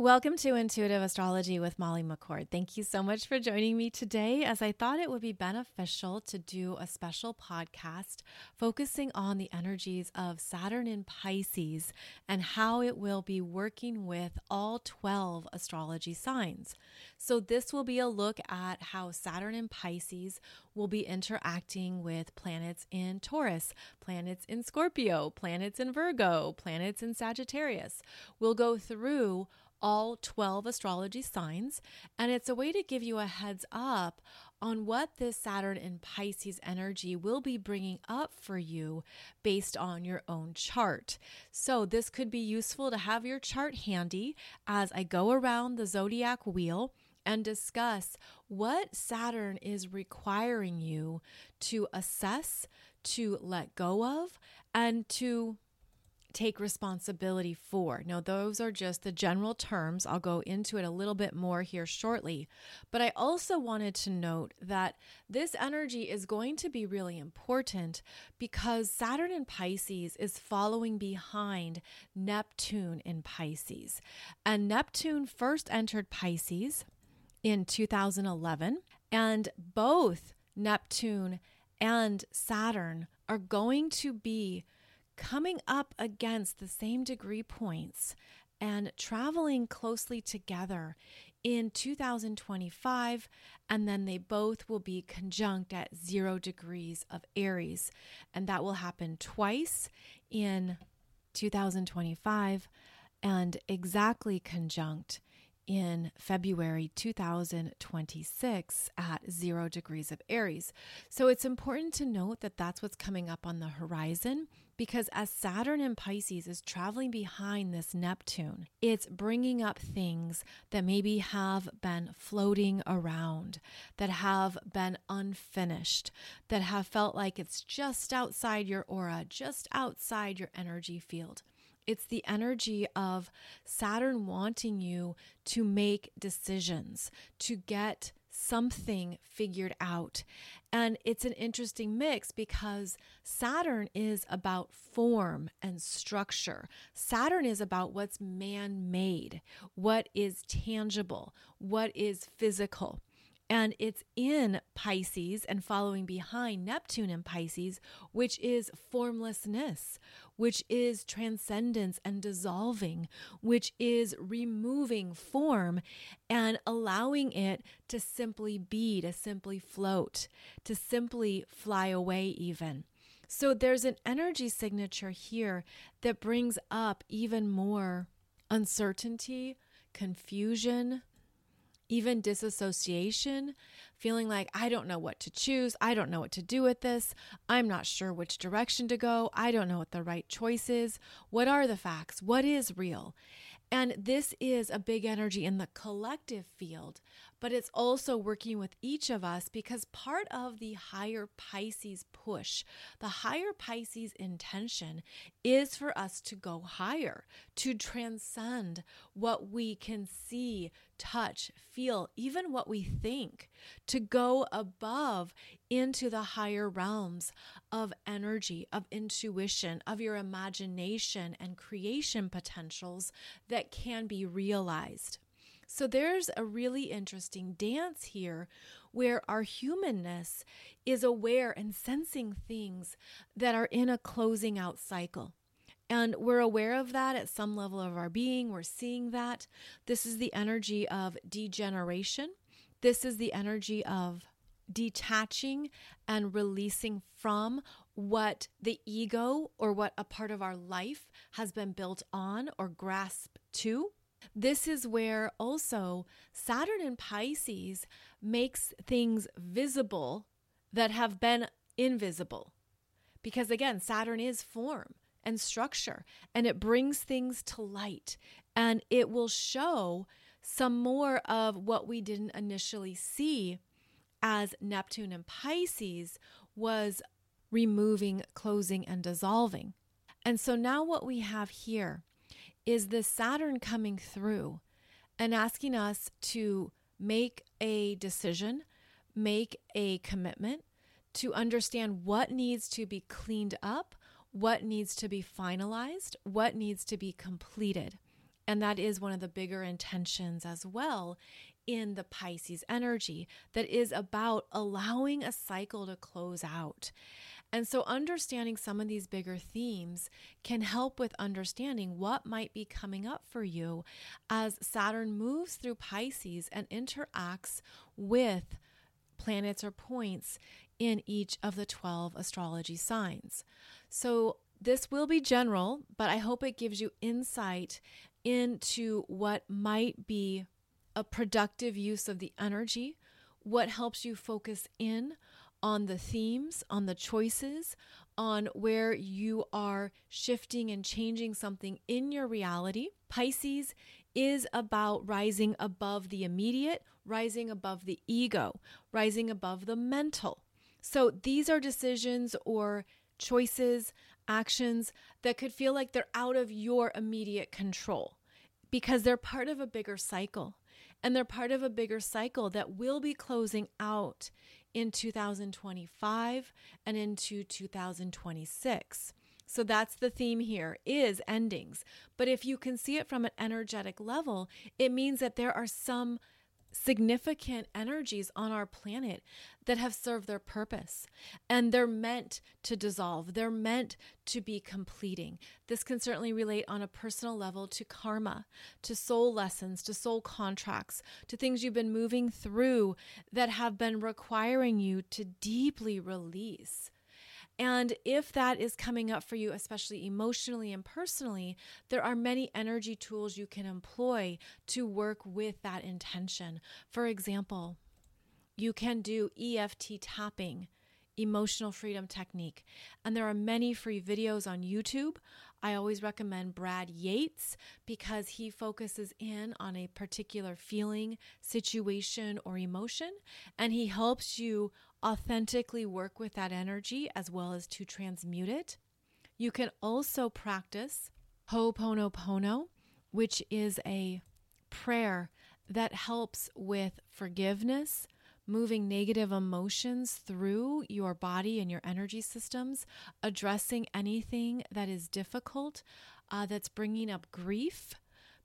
Welcome to Intuitive Astrology with Molly McCord. Thank you so much for joining me today, as I thought it would be beneficial to do a special podcast focusing on the energies of Saturn in Pisces and how it will be working with all 12 astrology signs. So, this will be a look at how Saturn in Pisces will be interacting with planets in Taurus, planets in Scorpio, planets in Virgo, planets in Sagittarius. We'll go through all 12 astrology signs, and it's a way to give you a heads up on what this Saturn in Pisces energy will be bringing up for you based on your own chart. So, this could be useful to have your chart handy as I go around the zodiac wheel and discuss what Saturn is requiring you to assess, to let go of, and to take responsibility for. Now, those are just the general terms. I'll go into it a little bit more here shortly. But I also wanted to note that this energy is going to be really important because Saturn in Pisces is following behind Neptune in Pisces. And Neptune first entered Pisces in 2011, and both Neptune and Saturn are going to be coming up against the same degree points and traveling closely together in 2025, and then they both will be conjunct at zero degrees of Aries. And that will happen twice in 2025 and exactly conjunct in February 2026 at zero degrees of Aries. So it's important to note that that's what's coming up on the horizon because as Saturn in Pisces is traveling behind this Neptune, it's bringing up things that maybe have been floating around, that have been unfinished, that have felt like it's just outside your aura, just outside your energy field. It's the energy of Saturn wanting you to make decisions, to get something figured out. And it's an interesting mix because Saturn is about form and structure. Saturn is about what's man made, what is tangible, what is physical. And it's in Pisces and following behind Neptune in Pisces, which is formlessness, which is transcendence and dissolving, which is removing form and allowing it to simply be, to simply float, to simply fly away, even. So there's an energy signature here that brings up even more uncertainty, confusion, even disassociation, feeling like I don't know what to choose, I don't know what to do with this, I'm not sure which direction to go, I don't know what the right choice is, what are the facts, what is real. And this is a big energy in the collective field, but it's also working with each of us because part of the higher Pisces push, the higher Pisces intention is for us to go higher, to transcend what we can see, touch, feel, even what we think, to go above into the higher realms of energy, of intuition, of your imagination and creation potentials that can be realized. So there's a really interesting dance here where our humanness is aware and sensing things that are in a closing out cycle. And we're aware of that at some level of our being. We're seeing that. This is the energy of degeneration. This is the energy of detaching and releasing from what the ego or what a part of our life has been built on or grasped to. This is where also Saturn in Pisces makes things visible that have been invisible. Because again, Saturn is form and structure, and it brings things to light and it will show some more of what we didn't initially see as Neptune and Pisces was removing, closing, and dissolving. And so now what we have here is the Saturn coming through and asking us to make a decision, make a commitment, to understand what needs to be cleaned up, what needs to be finalized, what needs to be completed. And that is one of the bigger intentions as well in the Pisces energy that is about allowing a cycle to close out. And so, understanding some of these bigger themes can help with understanding what might be coming up for you as Saturn moves through Pisces and interacts with planets or points in each of the 12 astrology signs. So, this will be general, but I hope it gives you insight into what might be a productive use of the energy, what helps you focus in on the themes, on the choices, on where you are shifting and changing something in your reality. Pisces is about rising above the immediate, rising above the ego, rising above the mental. So these are decisions or choices, actions that could feel like they're out of your immediate control because they're part of a bigger cycle. And they're part of a bigger cycle that will be closing out in 2025 and into 2026. So that's the theme here is endings. But if you can see it from an energetic level, it means that there are some significant energies on our planet that have served their purpose and they're meant to dissolve. They're meant to be completing. This can certainly relate on a personal level to karma, to soul lessons, to soul contracts, to things you've been moving through that have been requiring you to deeply release. And if that is coming up for you, especially emotionally and personally, there are many energy tools you can employ to work with that intention. For example, you can do EFT tapping, emotional freedom technique, and there are many free videos on YouTube. I always recommend Brad Yates because he focuses in on a particular feeling, situation, or emotion, and he helps you authentically work with that energy as well as to transmute it. You can also practice Ho'oponopono, which is a prayer that helps with forgiveness, moving negative emotions through your body and your energy systems, addressing anything that is difficult, uh, that's bringing up grief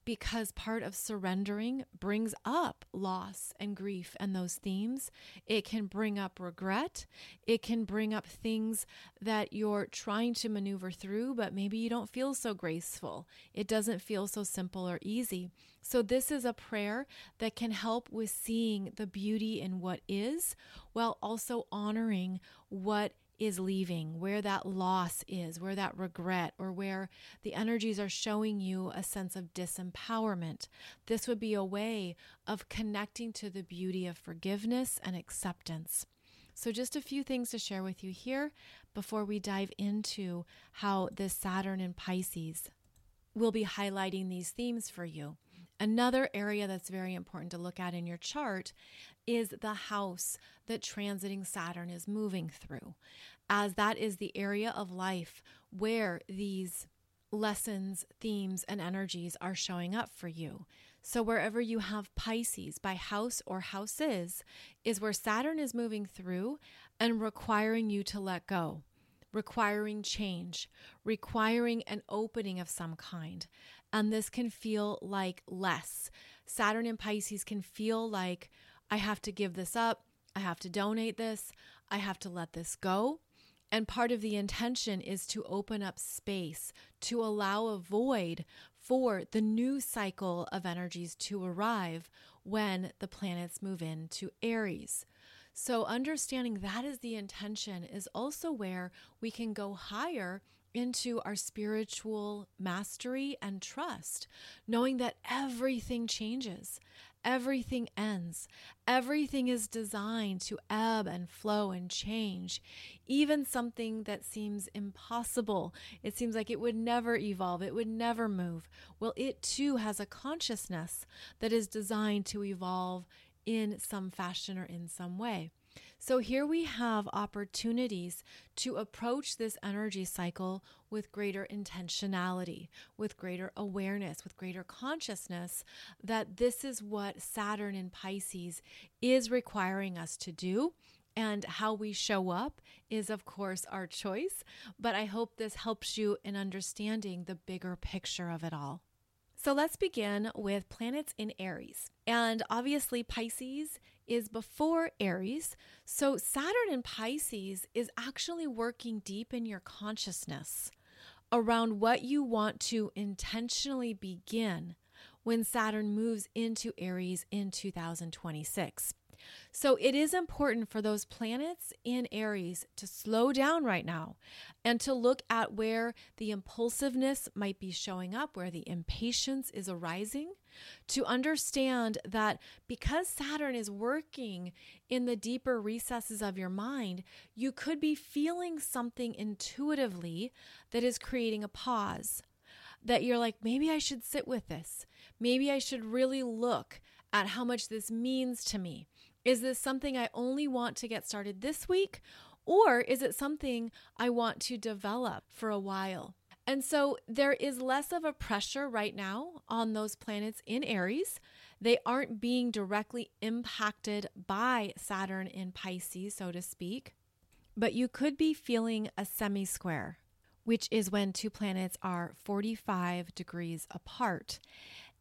because part of surrendering brings up loss and grief and those themes. It can bring up regret. It can bring up things that you're trying to maneuver through, but maybe you don't feel so graceful. It doesn't feel so simple or easy. So, this is a prayer that can help with seeing the beauty in what is while also honoring what is leaving, where that loss is, where that regret, or where the energies are showing you a sense of disempowerment. This would be a way of connecting to the beauty of forgiveness and acceptance. So, just a few things to share with you here before we dive into how this Saturn in Pisces will be highlighting these themes for you. Another area that's very important to look at in your chart is the house that transiting Saturn is moving through, as that is the area of life where these lessons, themes, and energies are showing up for you. So, wherever you have Pisces by house or houses, is where Saturn is moving through and requiring you to let go, requiring change, requiring an opening of some kind. And this can feel like less. Saturn in Pisces can feel like I have to give this up. I have to donate this. I have to let this go. And part of the intention is to open up space, to allow a void for the new cycle of energies to arrive when the planets move into Aries. So, understanding that is the intention is also where we can go higher into our spiritual mastery and trust, knowing that everything changes, everything ends, everything is designed to ebb and flow and change. Even something that seems impossible, it seems like it would never evolve, it would never move. Well, it too has a consciousness that is designed to evolve in some fashion or in some way. So here we have opportunities to approach this energy cycle with greater intentionality, with greater awareness, with greater consciousness that this is what Saturn in Pisces is requiring us to do. And how we show up is, of course, our choice. But I hope this helps you in understanding the bigger picture of it all. So let's begin with planets in Aries. And obviously, Pisces is before Aries. So Saturn in Pisces is actually working deep in your consciousness around what you want to intentionally begin when Saturn moves into Aries in 2026. So it is important for those planets in Aries to slow down right now and to look at where the impulsiveness might be showing up, where the impatience is arising, to understand that because Saturn is working in the deeper recesses of your mind, you could be feeling something intuitively that is creating a pause. That you're like, maybe I should sit with this. Maybe I should really look at how much this means to me. Is this something I only want to get started this week? Or is it something I want to develop for a while? And so there is less of a pressure right now on those planets in Aries. They aren't being directly impacted by Saturn in Pisces, so to speak. But you could be feeling a semi square, which is when two planets are 45 degrees apart.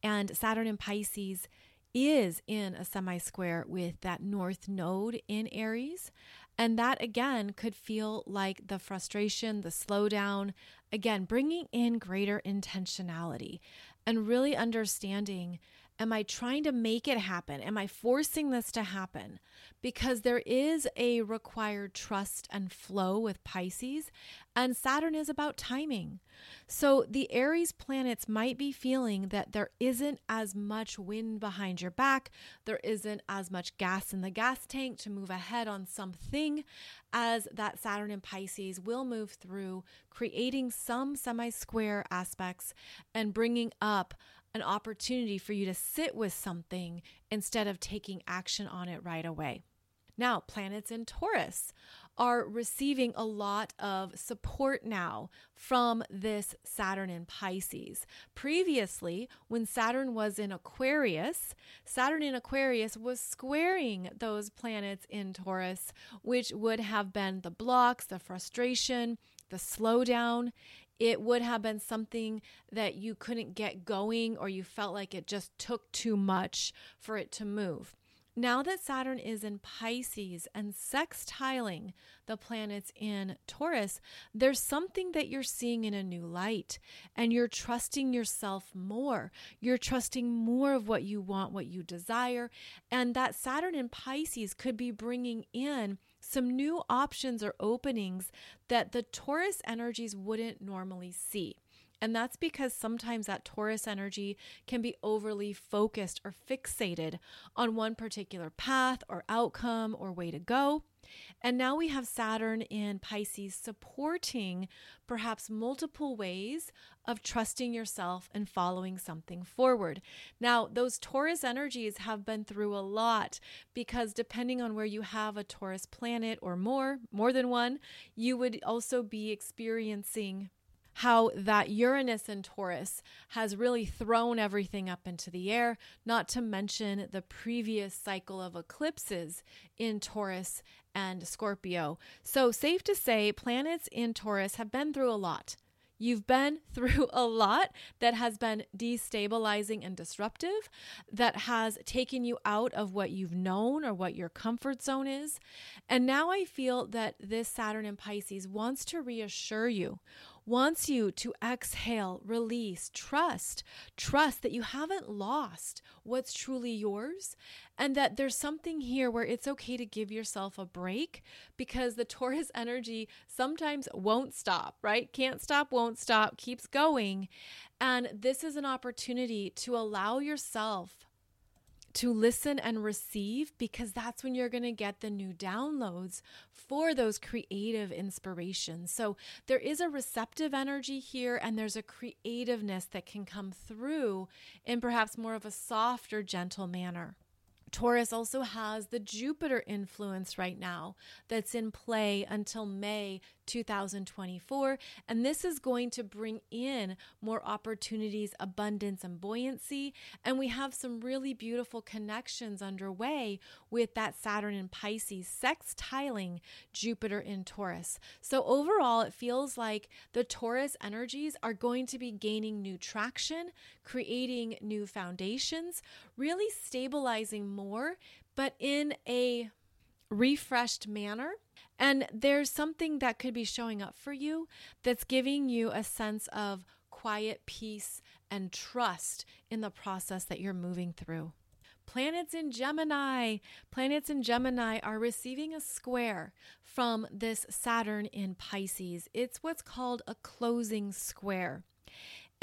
And Saturn in Pisces is in a semi square with that north node in Aries. And that again could feel like the frustration, the slowdown, again, bringing in greater intentionality and really understanding Am I trying to make it happen? Am I forcing this to happen? Because there is a required trust and flow with Pisces, and Saturn is about timing. So the Aries planets might be feeling that there isn't as much wind behind your back, there isn't as much gas in the gas tank to move ahead on something as that Saturn and Pisces will move through, creating some semi square aspects and bringing up an opportunity for you to sit with something instead of taking action on it right away. Now, planets in Taurus are receiving a lot of support now from this Saturn in Pisces. Previously, when Saturn was in Aquarius, Saturn in Aquarius was squaring those planets in Taurus, which would have been the blocks, the frustration, the slowdown it would have been something that you couldn't get going or you felt like it just took too much for it to move. Now that Saturn is in Pisces and sextiling the planets in Taurus, there's something that you're seeing in a new light and you're trusting yourself more. You're trusting more of what you want, what you desire. And that Saturn in Pisces could be bringing in some new options or openings that the Taurus energies wouldn't normally see. And that's because sometimes that Taurus energy can be overly focused or fixated on one particular path or outcome or way to go. And now we have Saturn in Pisces supporting perhaps multiple ways of trusting yourself and following something forward. Now, those Taurus energies have been through a lot because depending on where you have a Taurus planet or more, more than one, you would also be experiencing how that Uranus and Taurus has really thrown everything up into the air, not to mention the previous cycle of eclipses in Taurus and Scorpio. So, safe to say, planets in Taurus have been through a lot. You've been through a lot that has been destabilizing and disruptive, that has taken you out of what you've known or what your comfort zone is. And now I feel that this Saturn in Pisces wants to reassure you wants you to exhale, release, trust, trust that you haven't lost what's truly yours and that there's something here where it's okay to give yourself a break because the Taurus energy sometimes won't stop, right? Can't stop, won't stop, keeps going. And this is an opportunity to allow yourself to listen and receive because that's when you're going to get the new downloads for those creative inspirations. So there is a receptive energy here and there's a creativeness that can come through in perhaps more of a soft or gentle manner. Taurus also has the Jupiter influence right now that's in play until May 2024. And this is going to bring in more opportunities, abundance, and buoyancy. And we have some really beautiful connections underway with that Saturn in Pisces sextiling Jupiter in Taurus. So overall, it feels like the Taurus energies are going to be gaining new traction, creating new foundations, really stabilizing more, but in a refreshed manner. And there's something that could be showing up for you that's giving you a sense of quiet peace and trust in the process that you're moving through. Planets in Gemini. Planets in Gemini are receiving a square from this Saturn in Pisces. It's what's called a closing square.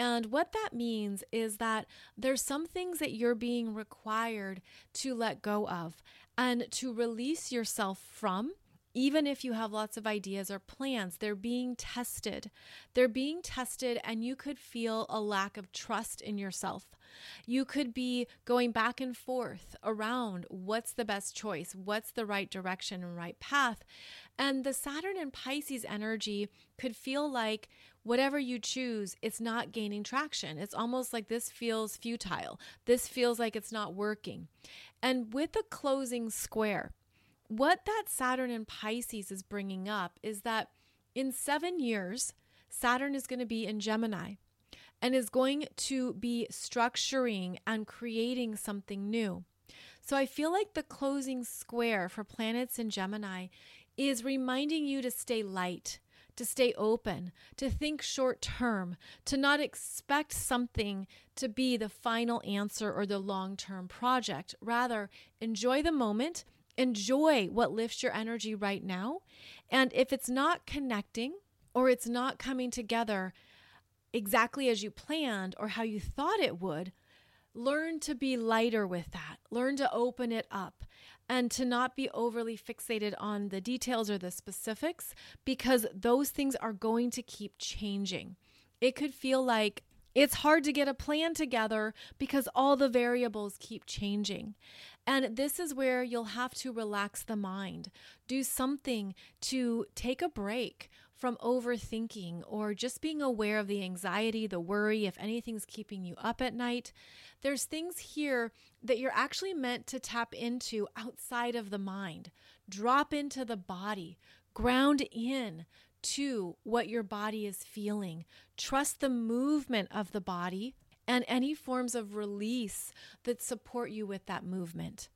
And what that means is that there's some things that you're being required to let go of and to release yourself from. Even if you have lots of ideas or plans, they're being tested. They're being tested, and you could feel a lack of trust in yourself. You could be going back and forth around what's the best choice, what's the right direction and right path. And the Saturn and Pisces energy could feel like whatever you choose, it's not gaining traction. It's almost like this feels futile. This feels like it's not working. And with the closing square, what that Saturn and Pisces is bringing up is that in seven years, Saturn is going to be in Gemini and is going to be structuring and creating something new. So I feel like the closing square for planets in Gemini is reminding you to stay light, to stay open, to think short term, to not expect something to be the final answer or the long term project. Rather, enjoy the moment, enjoy what lifts your energy right now. And if it's not connecting or it's not coming together exactly as you planned or how you thought it would, learn to be lighter with that. Learn to open it up and to not be overly fixated on the details or the specifics because those things are going to keep changing. It could feel like it's hard to get a plan together because all the variables keep changing. And this is where you'll have to relax the mind. Do something to take a break from overthinking or just being aware of the anxiety, the worry, if anything's keeping you up at night. There's things here that you're actually meant to tap into outside of the mind. Drop into the body, ground in to what your body is feeling. Trust the movement of the body and any forms of release that support you with that movement.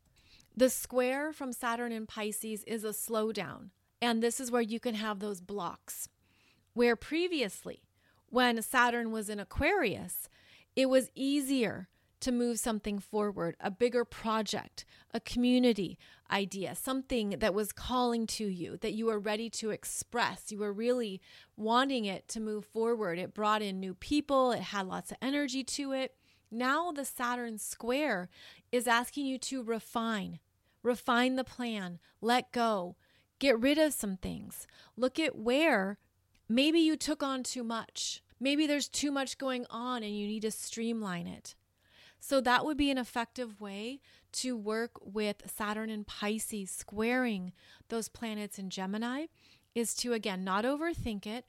The square from Saturn in Pisces is a slowdown. And this is where you can have those blocks. Where previously, when Saturn was in Aquarius, it was easier to move something forward, a bigger project, a community idea, something that was calling to you, that you were ready to express. You were really wanting it to move forward. It brought in new people, it had lots of energy to it. Now, the Saturn square is asking you to refine, refine the plan, let go, Get rid of some things. Look at where maybe you took on too much. Maybe there's too much going on and you need to streamline it. So, that would be an effective way to work with Saturn and Pisces squaring those planets in Gemini is to, again, not overthink it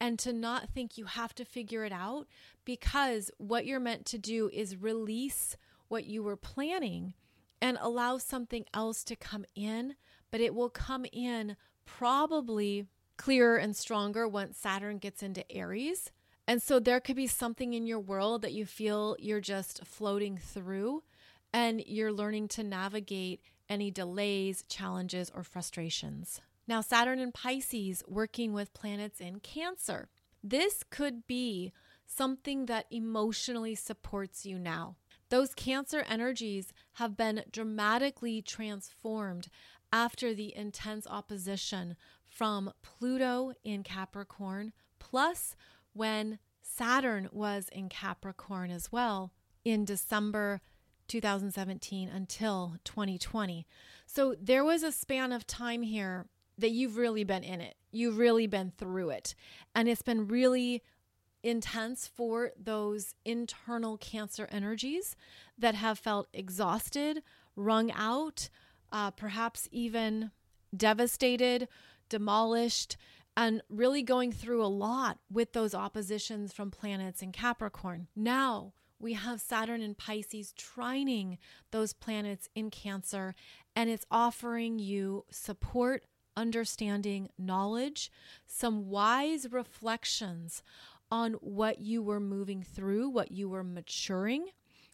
and to not think you have to figure it out because what you're meant to do is release what you were planning and allow something else to come in but it will come in probably clearer and stronger once Saturn gets into Aries. And so there could be something in your world that you feel you're just floating through and you're learning to navigate any delays, challenges, or frustrations. Now, Saturn and Pisces working with planets in Cancer. This could be something that emotionally supports you now. Those Cancer energies have been dramatically transformed after the intense opposition from Pluto in Capricorn, plus when Saturn was in Capricorn as well in December 2017 until 2020. So there was a span of time here that you've really been in it. You've really been through it. And it's been really intense for those internal Cancer energies that have felt exhausted, wrung out, uh, perhaps even devastated, demolished, and really going through a lot with those oppositions from planets in Capricorn. Now, we have Saturn and Pisces trining those planets in Cancer, and it's offering you support, understanding, knowledge, some wise reflections on what you were moving through, what you were maturing.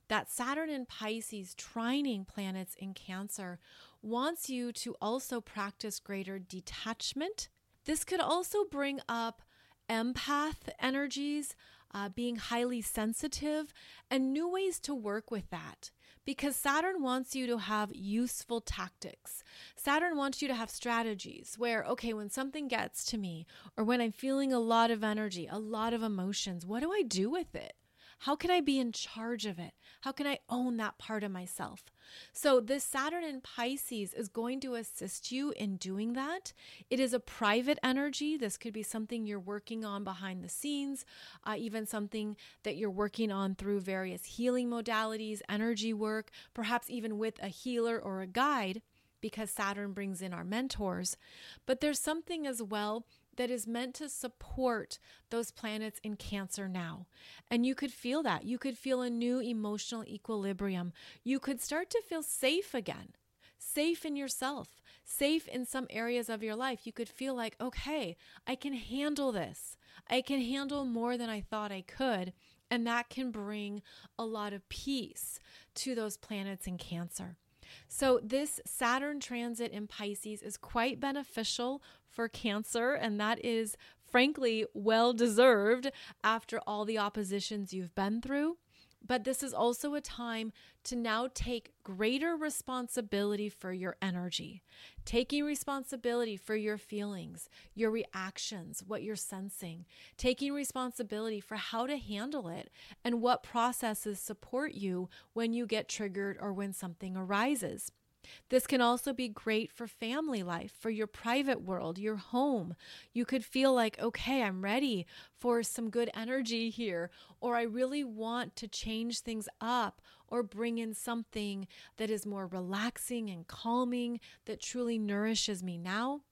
That Saturn and Pisces trining planets in Cancer wants you to also practice greater detachment. This could also bring up empath energies, uh, being highly sensitive, and new ways to work with that. Because Saturn wants you to have useful tactics. Saturn wants you to have strategies where, okay, when something gets to me, or when I'm feeling a lot of energy, a lot of emotions, what do I do with it? How can I be in charge of it? How can I own that part of myself? So, this Saturn in Pisces is going to assist you in doing that. It is a private energy. This could be something you're working on behind the scenes, uh, even something that you're working on through various healing modalities, energy work, perhaps even with a healer or a guide, because Saturn brings in our mentors. But there's something as well that is meant to support those planets in Cancer now. And you could feel that. You could feel a new emotional equilibrium. You could start to feel safe again, safe in yourself, safe in some areas of your life. You could feel like, okay, I can handle this. I can handle more than I thought I could. And that can bring a lot of peace to those planets in Cancer. So, this Saturn transit in Pisces is quite beneficial for Cancer, and that is frankly well deserved after all the oppositions you've been through. But this is also a time to now take greater responsibility for your energy, taking responsibility for your feelings, your reactions, what you're sensing, taking responsibility for how to handle it and what processes support you when you get triggered or when something arises. This can also be great for family life, for your private world, your home. You could feel like, okay, I'm ready for some good energy here, or I really want to change things up or bring in something that is more relaxing and calming that truly nourishes me now.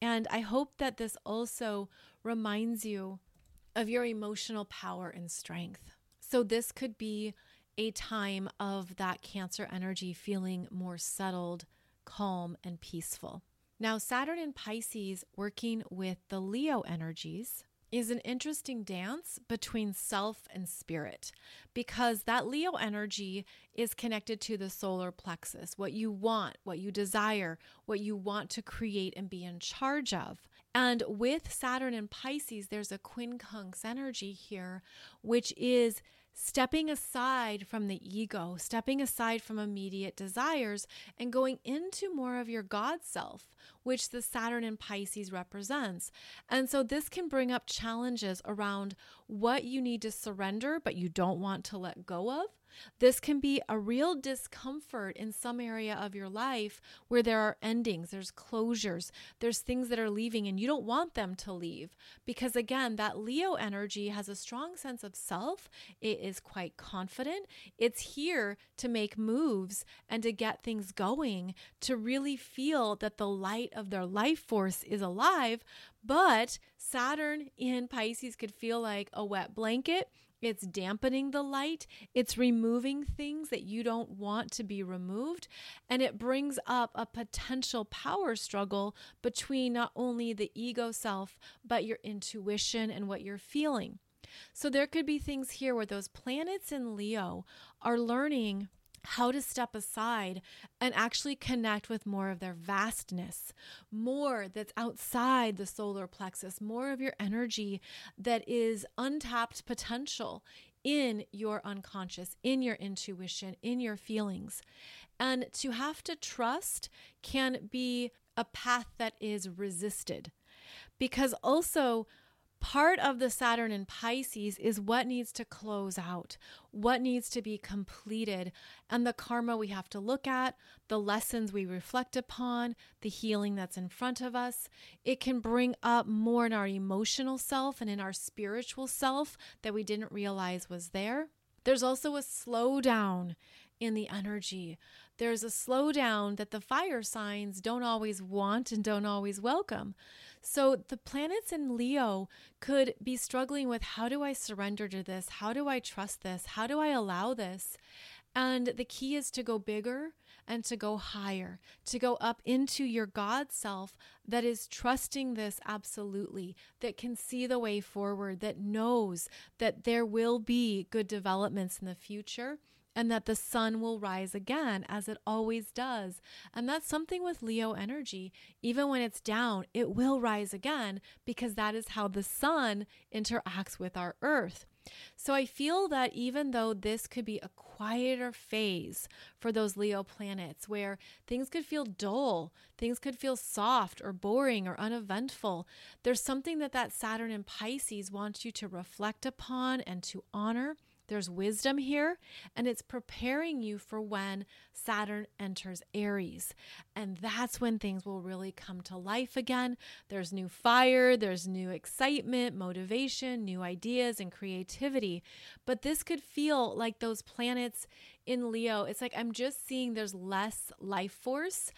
And I hope that this also reminds you of your emotional power and strength. So, this could be a time of that Cancer energy feeling more settled, calm, and peaceful. Now, Saturn in Pisces working with the Leo energies is an interesting dance between self and spirit because that Leo energy is connected to the solar plexus, what you want, what you desire, what you want to create and be in charge of. And with Saturn and Pisces, there's a quincunx energy here, which is stepping aside from the ego, stepping aside from immediate desires, and going into more of your God self, which the Saturn in Pisces represents. And so this can bring up challenges around what you need to surrender, but you don't want to let go of this can be a real discomfort in some area of your life where there are endings, there's closures, there's things that are leaving, and you don't want them to leave. Because again, that Leo energy has a strong sense of self, it is quite confident, it's here to make moves and to get things going, to really feel that the light of their life force is alive. But Saturn in Pisces could feel like a wet blanket it's dampening the light, it's removing things that you don't want to be removed, and it brings up a potential power struggle between not only the ego self, but your intuition and what you're feeling. So there could be things here where those planets in Leo are learning how to step aside and actually connect with more of their vastness, more that's outside the solar plexus, more of your energy that is untapped potential in your unconscious, in your intuition, in your feelings. And to have to trust can be a path that is resisted because also part of the Saturn in Pisces is what needs to close out, what needs to be completed, and the karma we have to look at, the lessons we reflect upon, the healing that's in front of us. It can bring up more in our emotional self and in our spiritual self that we didn't realize was there. There's also a slowdown in the energy. There's a slowdown that the fire signs don't always want and don't always welcome. So the planets in Leo could be struggling with how do I surrender to this? How do I trust this? How do I allow this? And the key is to go bigger and to go higher, to go up into your God self that is trusting this absolutely, that can see the way forward, that knows that there will be good developments in the future and that the sun will rise again as it always does. And that's something with Leo energy. Even when it's down, it will rise again because that is how the sun interacts with our earth. So I feel that even though this could be a quieter phase for those Leo planets where things could feel dull, things could feel soft or boring or uneventful, there's something that that Saturn in Pisces wants you to reflect upon and to honor there's wisdom here, and it's preparing you for when Saturn enters Aries. And that's when things will really come to life again. There's new fire, there's new excitement, motivation, new ideas, and creativity. But this could feel like those planets in Leo. It's like I'm just seeing there's less life force,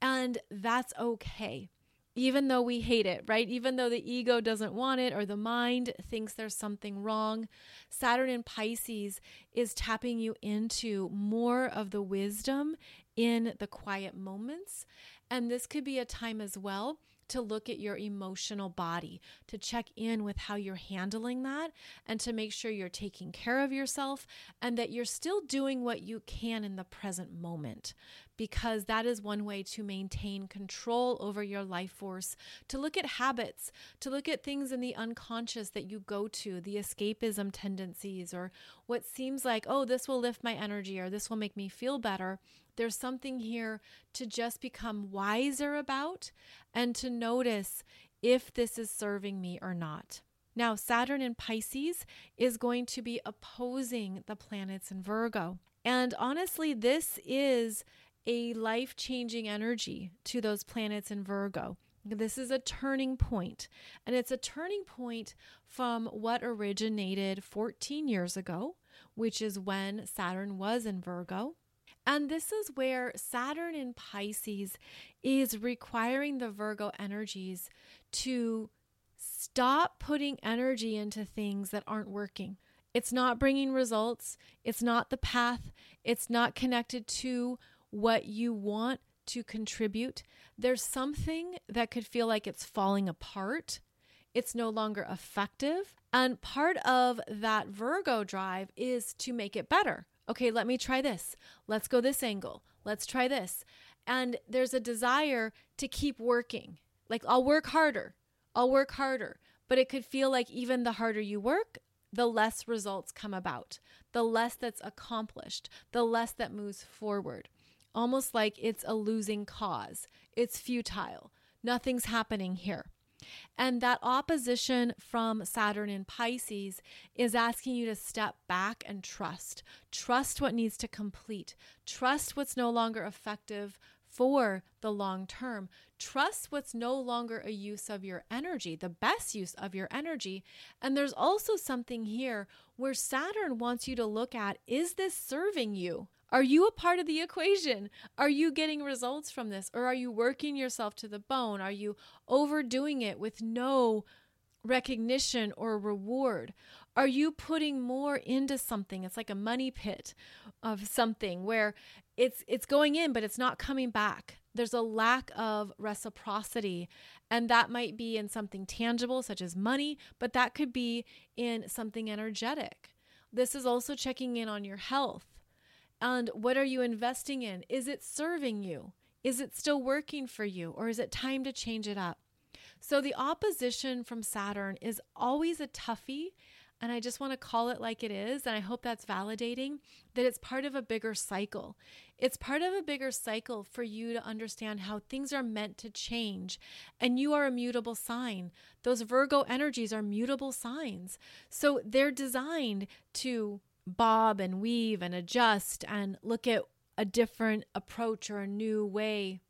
and that's okay even though we hate it, right? Even though the ego doesn't want it or the mind thinks there's something wrong, Saturn in Pisces is tapping you into more of the wisdom in the quiet moments. And this could be a time as well to look at your emotional body, to check in with how you're handling that, and to make sure you're taking care of yourself and that you're still doing what you can in the present moment. Because that is one way to maintain control over your life force, to look at habits, to look at things in the unconscious that you go to, the escapism tendencies, or what seems like, oh, this will lift my energy or this will make me feel better there's something here to just become wiser about and to notice if this is serving me or not. Now, Saturn in Pisces is going to be opposing the planets in Virgo. And honestly, this is a life changing energy to those planets in Virgo. This is a turning point, and it's a turning point from what originated 14 years ago, which is when Saturn was in Virgo, and this is where Saturn in Pisces is requiring the Virgo energies to stop putting energy into things that aren't working. It's not bringing results, it's not the path, it's not connected to what you want to contribute. There's something that could feel like it's falling apart. It's no longer effective. And part of that Virgo drive is to make it better okay, let me try this. Let's go this angle. Let's try this. And there's a desire to keep working. Like, I'll work harder. I'll work harder. But it could feel like even the harder you work, the less results come about, the less that's accomplished, the less that moves forward. Almost like it's a losing cause. It's futile. Nothing's happening here. And that opposition from Saturn in Pisces is asking you to step back and trust. Trust what needs to complete. Trust what's no longer effective for the long term. Trust what's no longer a use of your energy, the best use of your energy. And there's also something here where Saturn wants you to look at is this serving you? Are you a part of the equation? Are you getting results from this? Or are you working yourself to the bone? Are you overdoing it with no recognition or reward? Are you putting more into something? It's like a money pit of something where it's it's going in but it's not coming back. There's a lack of reciprocity and that might be in something tangible such as money, but that could be in something energetic. This is also checking in on your health and what are you investing in? Is it serving you? Is it still working for you? Or is it time to change it up? So the opposition from Saturn is always a toughie. And I just want to call it like it is. And I hope that's validating that it's part of a bigger cycle. It's part of a bigger cycle for you to understand how things are meant to change. And you are a mutable sign. Those Virgo energies are mutable signs. So they're designed to bob and weave and adjust and look at a different approach or a new way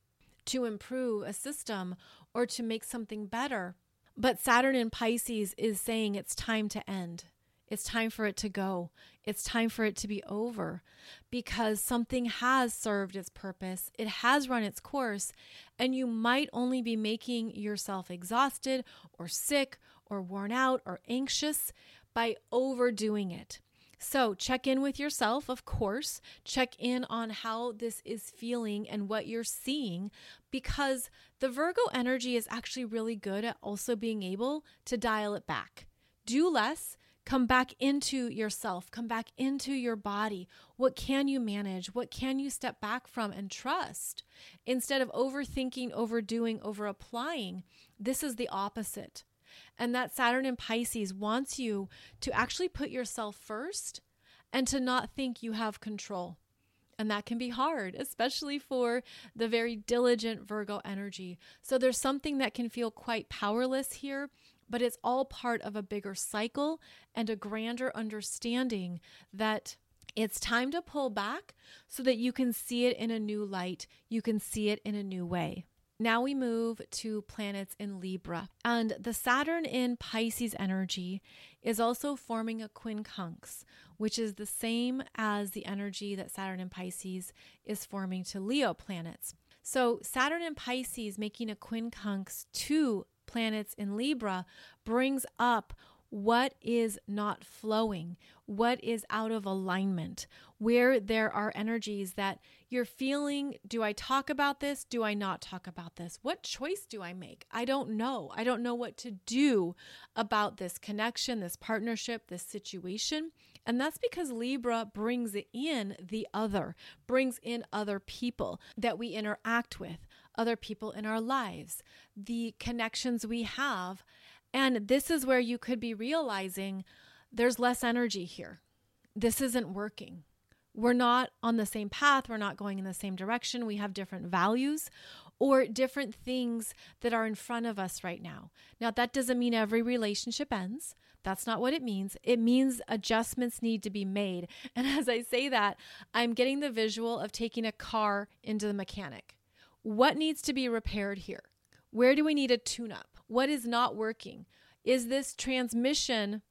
to improve a system or to make something better. But Saturn in Pisces is saying it's time to end. It's time for it to go. It's time for it to be over because something has served its purpose. It has run its course, and you might only be making yourself exhausted or sick or worn out or anxious by overdoing it. So, check in with yourself, of course. Check in on how this is feeling and what you're seeing because the Virgo energy is actually really good at also being able to dial it back. Do less, come back into yourself, come back into your body. What can you manage? What can you step back from and trust? Instead of overthinking, overdoing, over applying, this is the opposite. And that Saturn in Pisces wants you to actually put yourself first and to not think you have control. And that can be hard, especially for the very diligent Virgo energy. So there's something that can feel quite powerless here, but it's all part of a bigger cycle and a grander understanding that it's time to pull back so that you can see it in a new light. You can see it in a new way. Now we move to planets in Libra. And the Saturn in Pisces energy is also forming a quincunx, which is the same as the energy that Saturn in Pisces is forming to Leo planets. So, Saturn in Pisces making a quincunx to planets in Libra brings up what is not flowing, what is out of alignment, where there are energies that you're feeling do I talk about this? Do I not talk about this? What choice do I make? I don't know. I don't know what to do about this connection, this partnership, this situation. And that's because Libra brings in the other, brings in other people that we interact with, other people in our lives, the connections we have. And this is where you could be realizing there's less energy here. This isn't working we're not on the same path, we're not going in the same direction, we have different values or different things that are in front of us right now. Now, that doesn't mean every relationship ends. That's not what it means. It means adjustments need to be made. And as I say that, I'm getting the visual of taking a car into the mechanic. What needs to be repaired here? Where do we need a tune up? What is not working? Is this transmission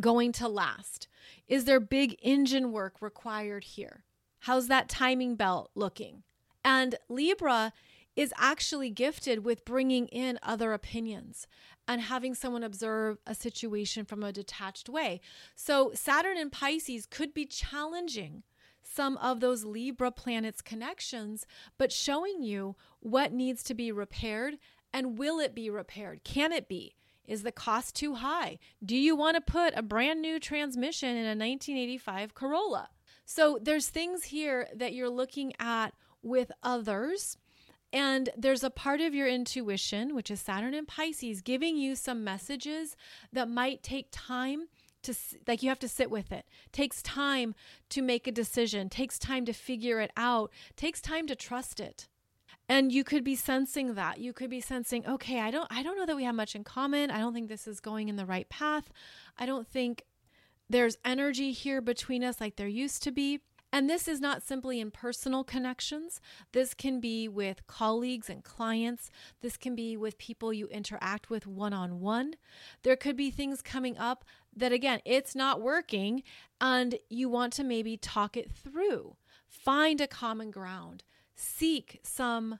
going to last? Is there big engine work required here? How's that timing belt looking? And Libra is actually gifted with bringing in other opinions and having someone observe a situation from a detached way. So, Saturn and Pisces could be challenging some of those Libra planets' connections, but showing you what needs to be repaired and will it be repaired? Can it be? Is the cost too high? Do you want to put a brand new transmission in a 1985 Corolla? So there's things here that you're looking at with others. And there's a part of your intuition, which is Saturn and Pisces, giving you some messages that might take time to like you have to sit with it takes time to make a decision takes time to figure it out takes time to trust it and you could be sensing that you could be sensing okay i don't i don't know that we have much in common i don't think this is going in the right path i don't think there's energy here between us like there used to be and this is not simply in personal connections. This can be with colleagues and clients. This can be with people you interact with one on one. There could be things coming up that, again, it's not working, and you want to maybe talk it through. Find a common ground seek some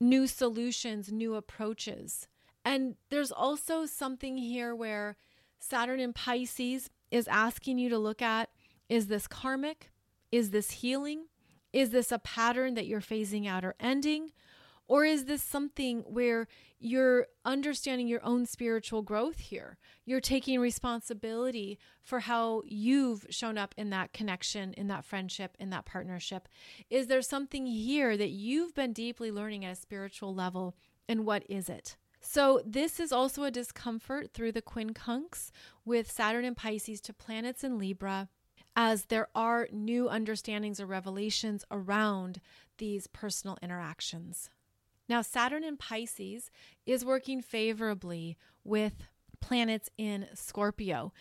new solutions, new approaches. And there's also something here where Saturn in Pisces is asking you to look at is this karmic? Is this healing? Is this a pattern that you're phasing out or ending? Or is this something where you're understanding your own spiritual growth here? You're taking responsibility for how you've shown up in that connection, in that friendship, in that partnership. Is there something here that you've been deeply learning at a spiritual level? And what is it? So, this is also a discomfort through the quincunx with Saturn and Pisces to planets in Libra, as there are new understandings or revelations around these personal interactions. Now, Saturn in Pisces is working favorably with planets in Scorpio.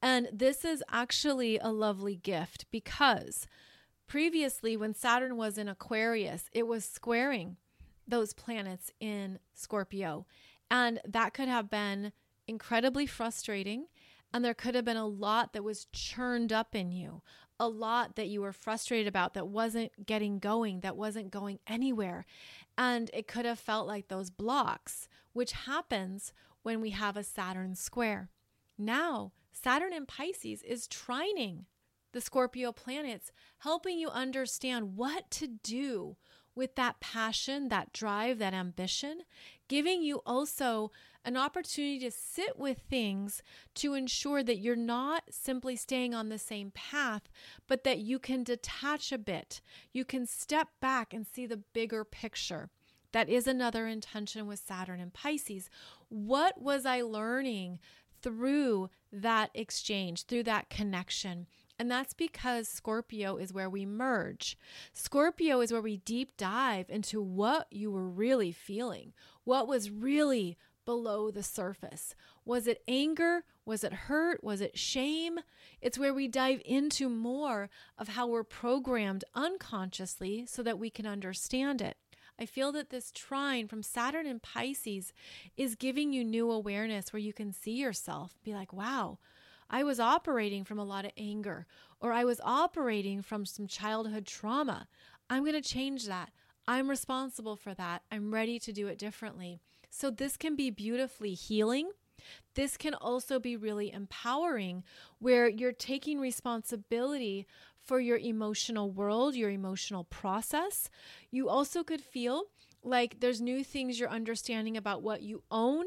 And this is actually a lovely gift because previously, when Saturn was in Aquarius, it was squaring those planets in Scorpio. And that could have been incredibly frustrating And there could have been a lot that was churned up in you, a lot that you were frustrated about that wasn't getting going, that wasn't going anywhere. And it could have felt like those blocks, which happens when we have a Saturn square. Now, Saturn in Pisces is trining the Scorpio planets, helping you understand what to do with that passion, that drive, that ambition, giving you also an opportunity to sit with things to ensure that you're not simply staying on the same path, but that you can detach a bit. You can step back and see the bigger picture. That is another intention with Saturn and Pisces. What was I learning through that exchange, through that connection? And that's because Scorpio is where we merge. Scorpio is where we deep dive into what you were really feeling, what was really below the surface. Was it anger? Was it hurt? Was it shame? It's where we dive into more of how we're programmed unconsciously so that we can understand it. I feel that this trine from Saturn and Pisces is giving you new awareness where you can see yourself, be like, wow, I was operating from a lot of anger, or I was operating from some childhood trauma. I'm going to change that. I'm responsible for that. I'm ready to do it differently. So, this can be beautifully healing. This can also be really empowering, where you're taking responsibility for your emotional world, your emotional process. You also could feel like there's new things you're understanding about what you own,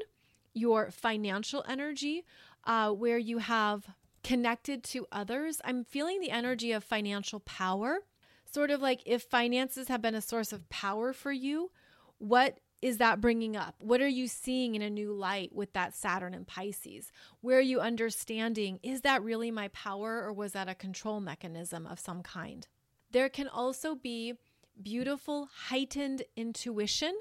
your financial energy, uh, where you have connected to others. I'm feeling the energy of financial power, sort of like if finances have been a source of power for you, what is that bringing up? What are you seeing in a new light with that Saturn and Pisces? Where are you understanding, is that really my power or was that a control mechanism of some kind? There can also be beautiful, heightened intuition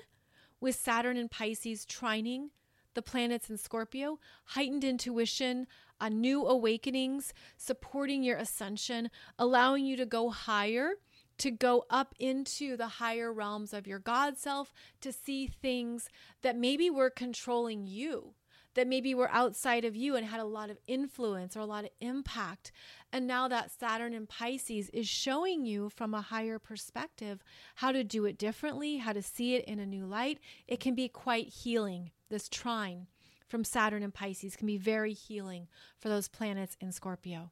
with Saturn and Pisces trining the planets in Scorpio, heightened intuition, uh, new awakenings, supporting your ascension, allowing you to go higher, to go up into the higher realms of your God self, to see things that maybe were controlling you, that maybe were outside of you and had a lot of influence or a lot of impact. And now that Saturn in Pisces is showing you from a higher perspective how to do it differently, how to see it in a new light. It can be quite healing this trine from Saturn and Pisces can be very healing for those planets in Scorpio.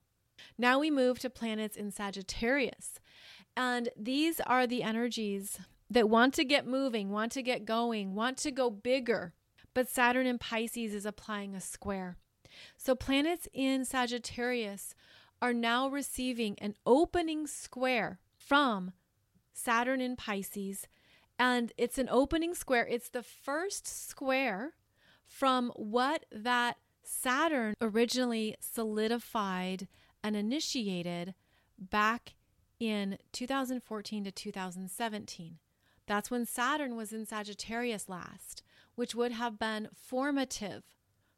Now we move to planets in Sagittarius. And these are the energies that want to get moving, want to get going, want to go bigger. But Saturn in Pisces is applying a square. So planets in Sagittarius are now receiving an opening square from Saturn in Pisces and it's an opening square. It's the first square from what that Saturn originally solidified and initiated back in 2014 to 2017. That's when Saturn was in Sagittarius last, which would have been formative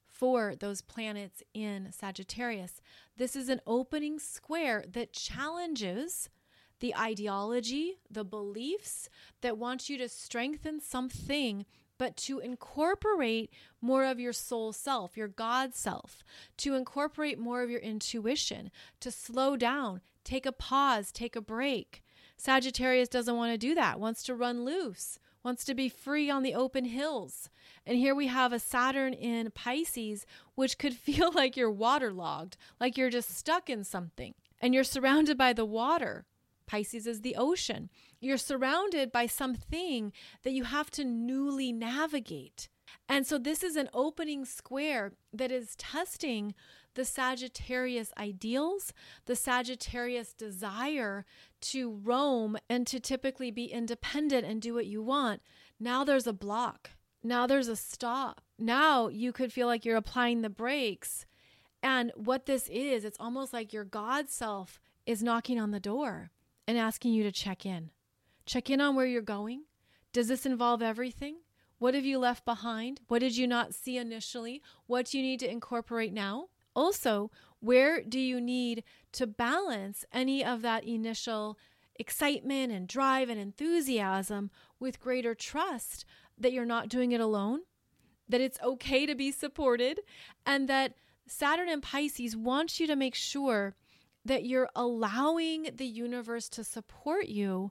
for those planets in Sagittarius. This is an opening square that challenges the ideology, the beliefs that want you to strengthen something, but to incorporate more of your soul self, your God self, to incorporate more of your intuition, to slow down, take a pause, take a break. Sagittarius doesn't want to do that, wants to run loose, wants to be free on the open hills. And here we have a Saturn in Pisces, which could feel like you're waterlogged, like you're just stuck in something, and you're surrounded by the water. Pisces is the ocean. You're surrounded by something that you have to newly navigate. And so, this is an opening square that is testing the Sagittarius ideals, the Sagittarius desire to roam and to typically be independent and do what you want. Now there's a block. Now there's a stop. Now you could feel like you're applying the brakes. And what this is, it's almost like your God self is knocking on the door and asking you to check in. Check in on where you're going. Does this involve everything? What have you left behind? What did you not see initially? What do you need to incorporate now? Also, where do you need to balance any of that initial excitement and drive and enthusiasm with greater trust that you're not doing it alone, that it's okay to be supported, and that Saturn and Pisces wants you to make sure that you're allowing the universe to support you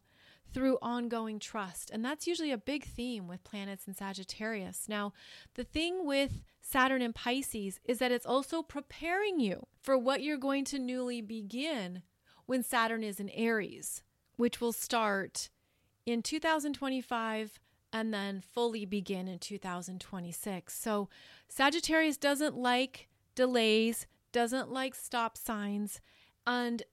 through ongoing trust. And that's usually a big theme with planets in Sagittarius. Now, the thing with Saturn and Pisces is that it's also preparing you for what you're going to newly begin when Saturn is in Aries, which will start in 2025 and then fully begin in 2026. So, Sagittarius doesn't like delays, doesn't like stop signs, and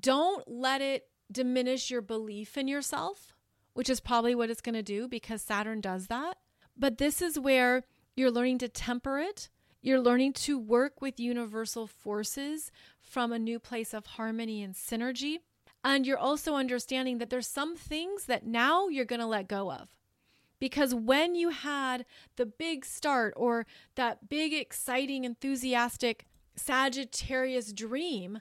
don't let it diminish your belief in yourself, which is probably what it's going to do because Saturn does that. But this is where you're learning to temper it. You're learning to work with universal forces from a new place of harmony and synergy. And you're also understanding that there's some things that now you're going to let go of. Because when you had the big start or that big, exciting, enthusiastic Sagittarius dream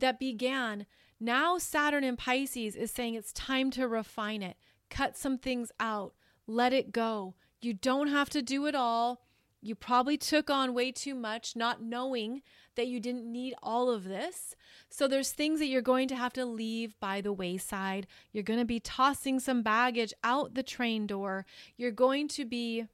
that began, now Saturn in Pisces is saying it's time to refine it, cut some things out, let it go. You don't have to do it all. You probably took on way too much, not knowing that you didn't need all of this. So there's things that you're going to have to leave by the wayside. You're going to be tossing some baggage out the train door. You're going to be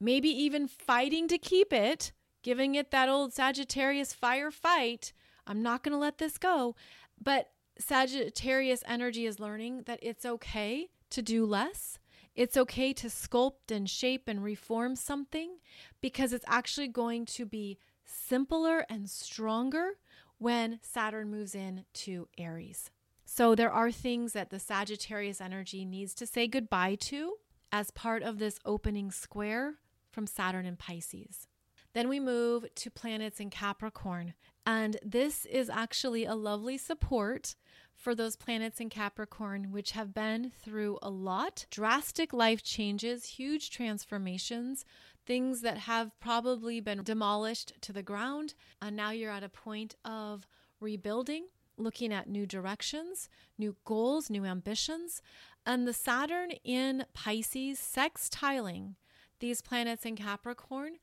maybe even fighting to keep it, giving it that old Sagittarius fire fight. I'm not going to let this go. But Sagittarius energy is learning that it's okay to do less. It's okay to sculpt and shape and reform something because it's actually going to be simpler and stronger when Saturn moves in to Aries. So there are things that the Sagittarius energy needs to say goodbye to as part of this opening square from Saturn and Pisces. Then we move to planets in Capricorn. And this is actually a lovely support for those planets in Capricorn, which have been through a lot drastic life changes, huge transformations, things that have probably been demolished to the ground. And now you're at a point of rebuilding, looking at new directions, new goals, new ambitions. And the Saturn in Pisces sextiling these planets in Capricorn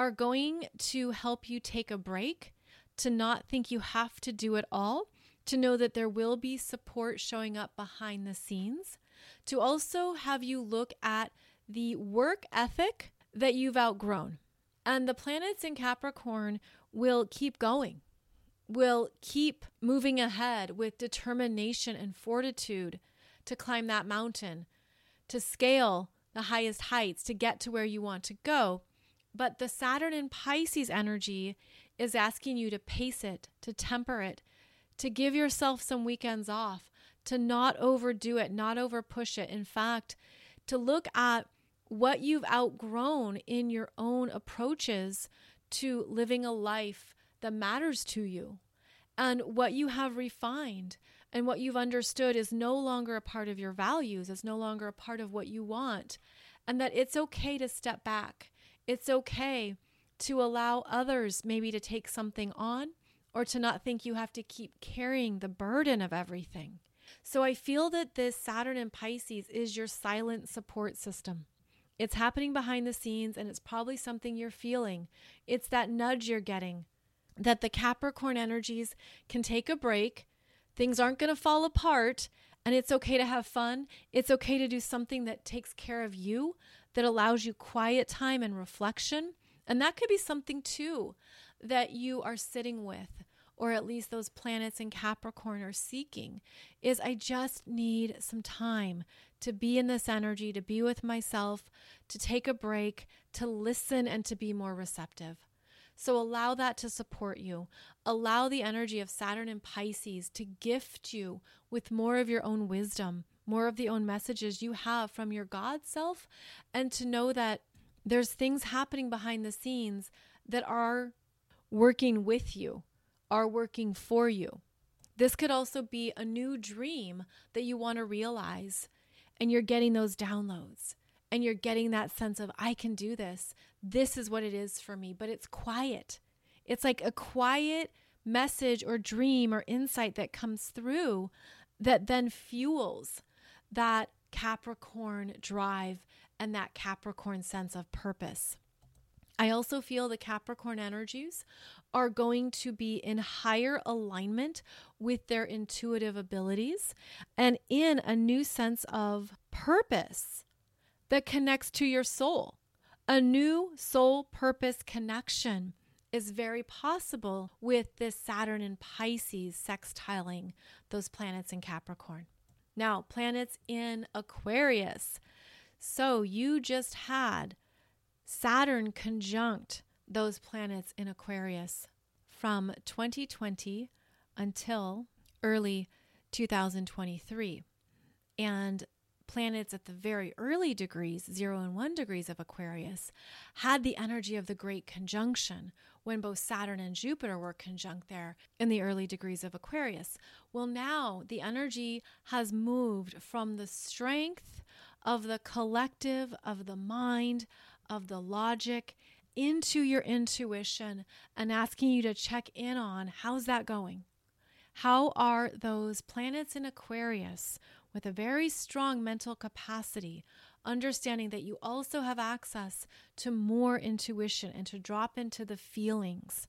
are going to help you take a break, to not think you have to do it all to know that there will be support showing up behind the scenes, to also have you look at the work ethic that you've outgrown. And the planets in Capricorn will keep going, will keep moving ahead with determination and fortitude to climb that mountain, to scale the highest heights, to get to where you want to go. But the Saturn in Pisces energy is asking you to pace it, to temper it, to give yourself some weekends off, to not overdo it, not over push it. In fact, to look at what you've outgrown in your own approaches to living a life that matters to you and what you have refined and what you've understood is no longer a part of your values, is no longer a part of what you want, and that it's okay to step back. It's okay to allow others maybe to take something on or to not think you have to keep carrying the burden of everything. So I feel that this Saturn in Pisces is your silent support system. It's happening behind the scenes and it's probably something you're feeling. It's that nudge you're getting that the Capricorn energies can take a break. Things aren't going to fall apart and it's okay to have fun. It's okay to do something that takes care of you, that allows you quiet time and reflection. And that could be something too that you are sitting with, or at least those planets in Capricorn are seeking, is I just need some time to be in this energy, to be with myself, to take a break, to listen, and to be more receptive. So allow that to support you. Allow the energy of Saturn and Pisces to gift you with more of your own wisdom, more of the own messages you have from your God self, and to know that there's things happening behind the scenes that are working with you, are working for you. This could also be a new dream that you want to realize, and you're getting those downloads and you're getting that sense of, I can do this. This is what it is for me, but it's quiet. It's like a quiet message or dream or insight that comes through that then fuels that Capricorn drive and that Capricorn sense of purpose. I also feel the Capricorn energies are going to be in higher alignment with their intuitive abilities and in a new sense of purpose that connects to your soul. A new soul purpose connection is very possible with this Saturn and Pisces sextiling those planets in Capricorn. Now, planets in Aquarius. So you just had Saturn conjunct those planets in Aquarius from 2020 until early 2023. And planets at the very early degrees, zero and one degrees of Aquarius, had the energy of the Great Conjunction when both Saturn and Jupiter were conjunct there in the early degrees of Aquarius. Well, now the energy has moved from the strength of the collective, of the mind, of the logic into your intuition and asking you to check in on how's that going? How are those planets in Aquarius with a very strong mental capacity, understanding that you also have access to more intuition and to drop into the feelings.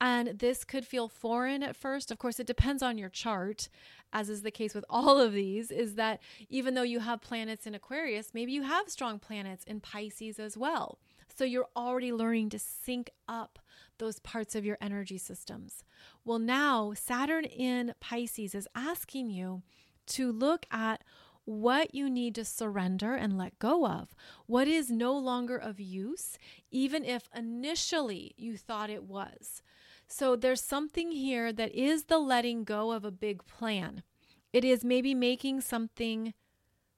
And this could feel foreign at first. Of course, it depends on your chart, as is the case with all of these, is that even though you have planets in Aquarius, maybe you have strong planets in Pisces as well. So you're already learning to sync up those parts of your energy systems. Well, now Saturn in Pisces is asking you to look at what you need to surrender and let go of, what is no longer of use, even if initially you thought it was. So there's something here that is the letting go of a big plan. It is maybe making something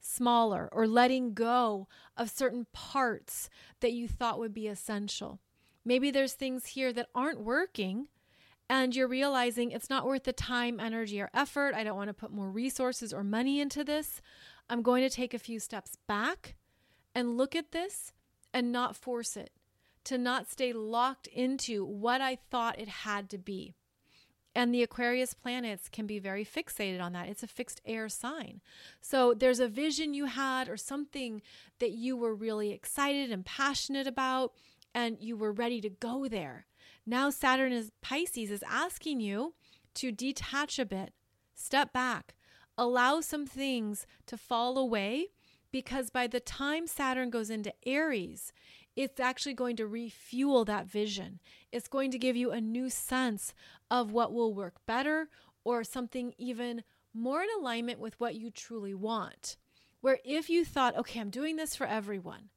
smaller or letting go of certain parts that you thought would be essential. Maybe there's things here that aren't working and you're realizing it's not worth the time, energy, or effort. I don't want to put more resources or money into this. I'm going to take a few steps back and look at this and not force it, to not stay locked into what I thought it had to be. And the Aquarius planets can be very fixated on that. It's a fixed air sign. So there's a vision you had or something that you were really excited and passionate about, and you were ready to go there. Now, Saturn is Pisces is asking you to detach a bit, step back, allow some things to fall away because by the time Saturn goes into Aries, it's actually going to refuel that vision. It's going to give you a new sense of what will work better or something even more in alignment with what you truly want. Where if you thought, okay, I'm doing this for everyone,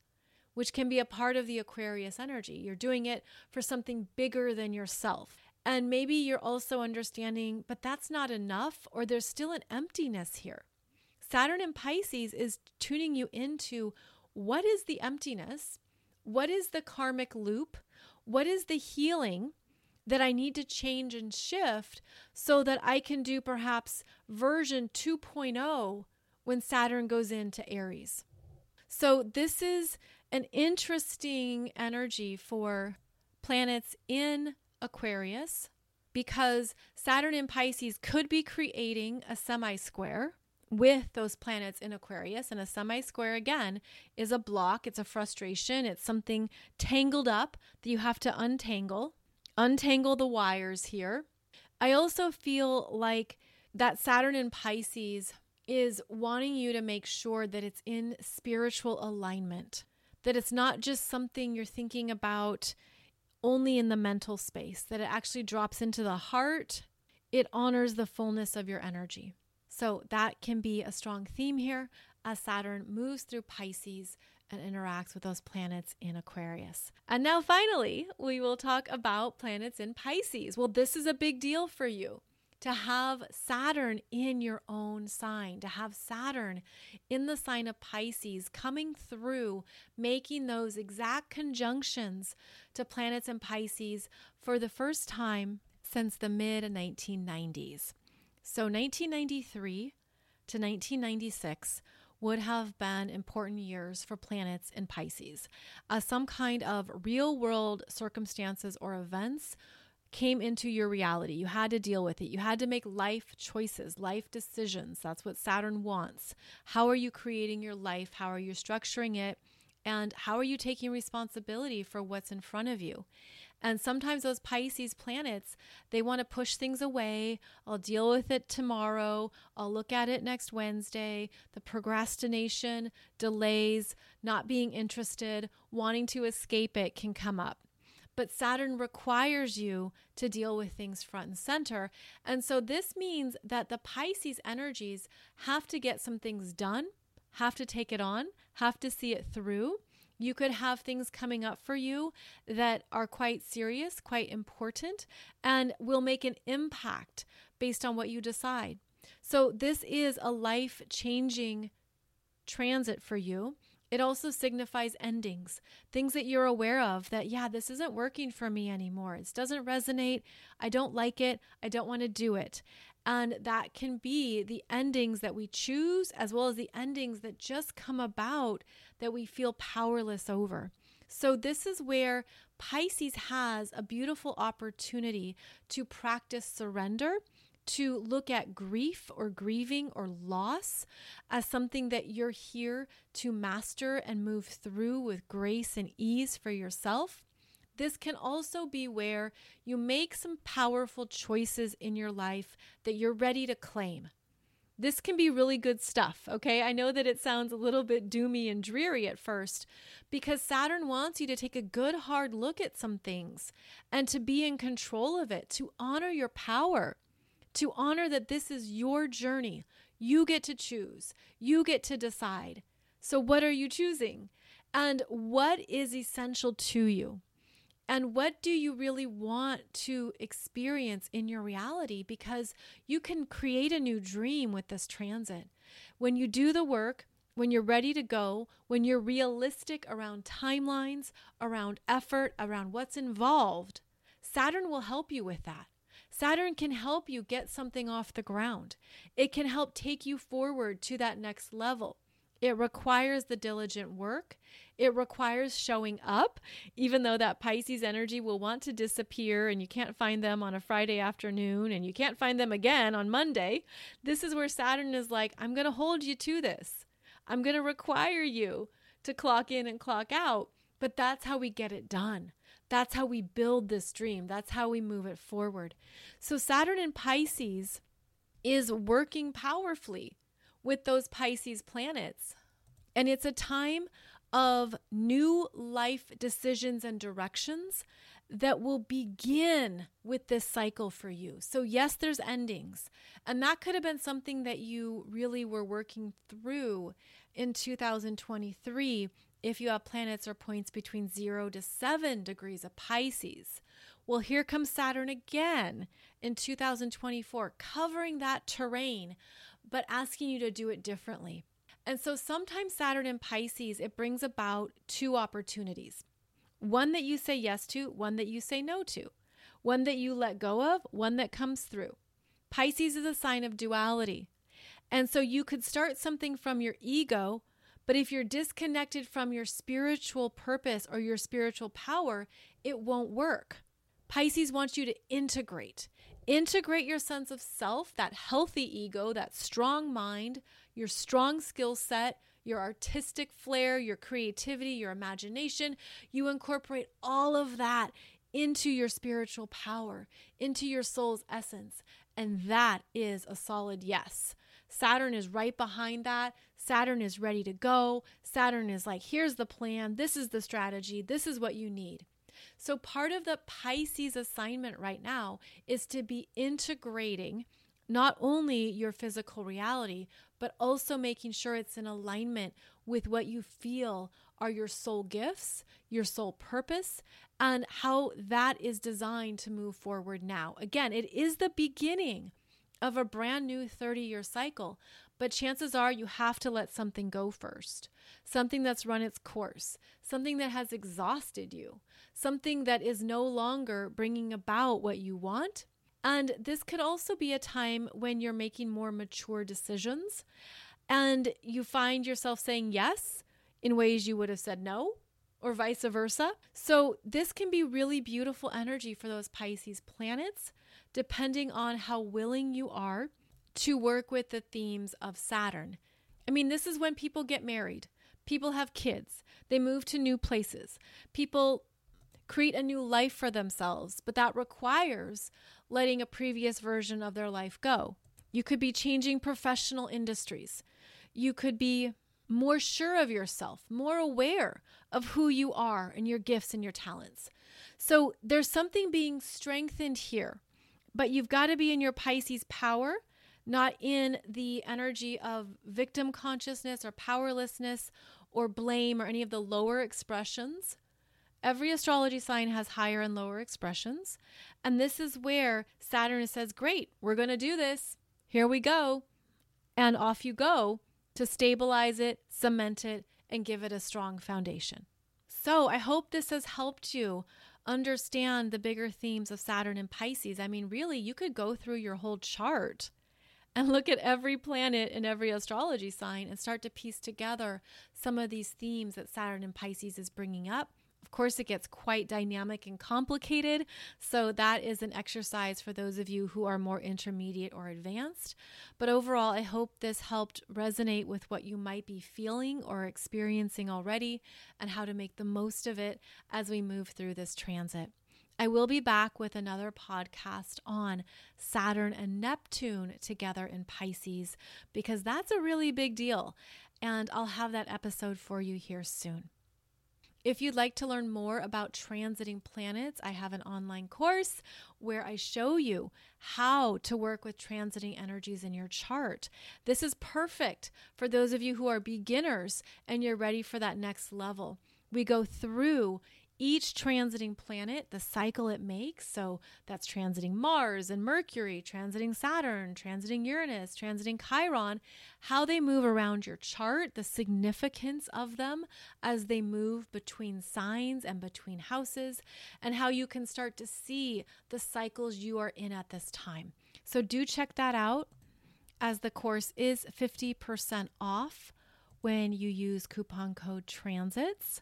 which can be a part of the Aquarius energy. You're doing it for something bigger than yourself. And maybe you're also understanding, but that's not enough, or there's still an emptiness here. Saturn in Pisces is tuning you into what is the emptiness? What is the karmic loop? What is the healing that I need to change and shift so that I can do perhaps version 2.0 when Saturn goes into Aries? So, this is an interesting energy for planets in Aquarius because Saturn in Pisces could be creating a semi square with those planets in Aquarius. And a semi square, again, is a block, it's a frustration, it's something tangled up that you have to untangle, untangle the wires here. I also feel like that Saturn in Pisces is wanting you to make sure that it's in spiritual alignment that it's not just something you're thinking about only in the mental space, that it actually drops into the heart. It honors the fullness of your energy. So that can be a strong theme here as Saturn moves through Pisces and interacts with those planets in Aquarius. And now, finally, we will talk about planets in Pisces. Well, this is a big deal for you to have Saturn in your own sign, to have Saturn in the sign of Pisces coming through, making those exact conjunctions to planets in Pisces for the first time since the mid 1990s. So 1993 to 1996 would have been important years for planets in Pisces. Uh, some kind of real world circumstances or events came into your reality. You had to deal with it. You had to make life choices, life decisions. That's what Saturn wants. How are you creating your life? How are you structuring it? And how are you taking responsibility for what's in front of you? And sometimes those Pisces planets, they want to push things away. I'll deal with it tomorrow. I'll look at it next Wednesday. The procrastination, delays, not being interested, wanting to escape it can come up. But Saturn requires you to deal with things front and center. And so this means that the Pisces energies have to get some things done, have to take it on, have to see it through. You could have things coming up for you that are quite serious, quite important, and will make an impact based on what you decide. So, this is a life changing transit for you. It also signifies endings, things that you're aware of that, yeah, this isn't working for me anymore. It doesn't resonate. I don't like it. I don't want to do it. And that can be the endings that we choose, as well as the endings that just come about that we feel powerless over. So, this is where Pisces has a beautiful opportunity to practice surrender, to look at grief or grieving or loss as something that you're here to master and move through with grace and ease for yourself. This can also be where you make some powerful choices in your life that you're ready to claim. This can be really good stuff, okay? I know that it sounds a little bit doomy and dreary at first because Saturn wants you to take a good hard look at some things and to be in control of it, to honor your power, to honor that this is your journey. You get to choose, you get to decide. So, what are you choosing? And what is essential to you? And what do you really want to experience in your reality? Because you can create a new dream with this transit. When you do the work, when you're ready to go, when you're realistic around timelines, around effort, around what's involved, Saturn will help you with that. Saturn can help you get something off the ground. It can help take you forward to that next level. It requires the diligent work. It requires showing up, even though that Pisces energy will want to disappear and you can't find them on a Friday afternoon and you can't find them again on Monday. This is where Saturn is like, I'm going to hold you to this. I'm going to require you to clock in and clock out. But that's how we get it done. That's how we build this dream. That's how we move it forward. So, Saturn in Pisces is working powerfully with those Pisces planets. And it's a time of new life decisions and directions that will begin with this cycle for you. So, yes, there's endings. And that could have been something that you really were working through in 2023 if you have planets or points between zero to seven degrees of Pisces. Well, here comes Saturn again in 2024, covering that terrain, but asking you to do it differently. And so sometimes Saturn in Pisces, it brings about two opportunities one that you say yes to, one that you say no to, one that you let go of, one that comes through. Pisces is a sign of duality. And so you could start something from your ego, but if you're disconnected from your spiritual purpose or your spiritual power, it won't work. Pisces wants you to integrate. Integrate your sense of self, that healthy ego, that strong mind, your strong skill set, your artistic flair, your creativity, your imagination. You incorporate all of that into your spiritual power, into your soul's essence. And that is a solid yes. Saturn is right behind that. Saturn is ready to go. Saturn is like, here's the plan. This is the strategy. This is what you need. So, part of the Pisces assignment right now is to be integrating not only your physical reality, but also making sure it's in alignment with what you feel are your soul gifts, your soul purpose, and how that is designed to move forward now. Again, it is the beginning of a brand new 30 year cycle, but chances are you have to let something go first. Something that's run its course, something that has exhausted you, something that is no longer bringing about what you want and this could also be a time when you're making more mature decisions and you find yourself saying yes in ways you would have said no or vice versa. So, this can be really beautiful energy for those Pisces planets, depending on how willing you are to work with the themes of Saturn. I mean, this is when people get married. People have kids, they move to new places. People create a new life for themselves, but that requires letting a previous version of their life go. You could be changing professional industries. You could be more sure of yourself, more aware of who you are and your gifts and your talents. So there's something being strengthened here, but you've got to be in your Pisces power, not in the energy of victim consciousness or powerlessness or blame or any of the lower expressions. Every astrology sign has higher and lower expressions. And this is where Saturn says, Great, we're going to do this. Here we go. And off you go to stabilize it, cement it, and give it a strong foundation. So I hope this has helped you understand the bigger themes of Saturn and Pisces. I mean, really, you could go through your whole chart and look at every planet in every astrology sign and start to piece together some of these themes that Saturn and Pisces is bringing up of course, it gets quite dynamic and complicated. So, that is an exercise for those of you who are more intermediate or advanced. But overall, I hope this helped resonate with what you might be feeling or experiencing already and how to make the most of it as we move through this transit. I will be back with another podcast on Saturn and Neptune together in Pisces because that's a really big deal. And I'll have that episode for you here soon. If you'd like to learn more about transiting planets, I have an online course where I show you how to work with transiting energies in your chart. This is perfect for those of you who are beginners and you're ready for that next level. We go through each transiting planet, the cycle it makes. So that's transiting Mars and Mercury, transiting Saturn, transiting Uranus, transiting Chiron, how they move around your chart, the significance of them as they move between signs and between houses, and how you can start to see the cycles you are in at this time. So do check that out as the course is 50% off when you use coupon code transits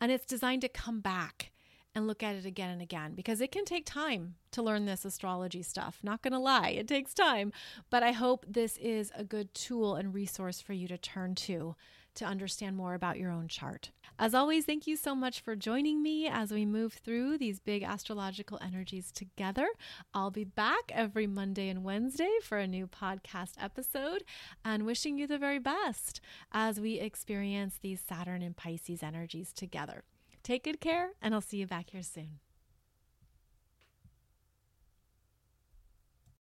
and it's designed to come back and look at it again and again because it can take time to learn this astrology stuff. Not going to lie, it takes time. But I hope this is a good tool and resource for you to turn to to understand more about your own chart. As always, thank you so much for joining me as we move through these big astrological energies together. I'll be back every Monday and Wednesday for a new podcast episode and wishing you the very best as we experience these Saturn and Pisces energies together. Take good care, and I'll see you back here soon.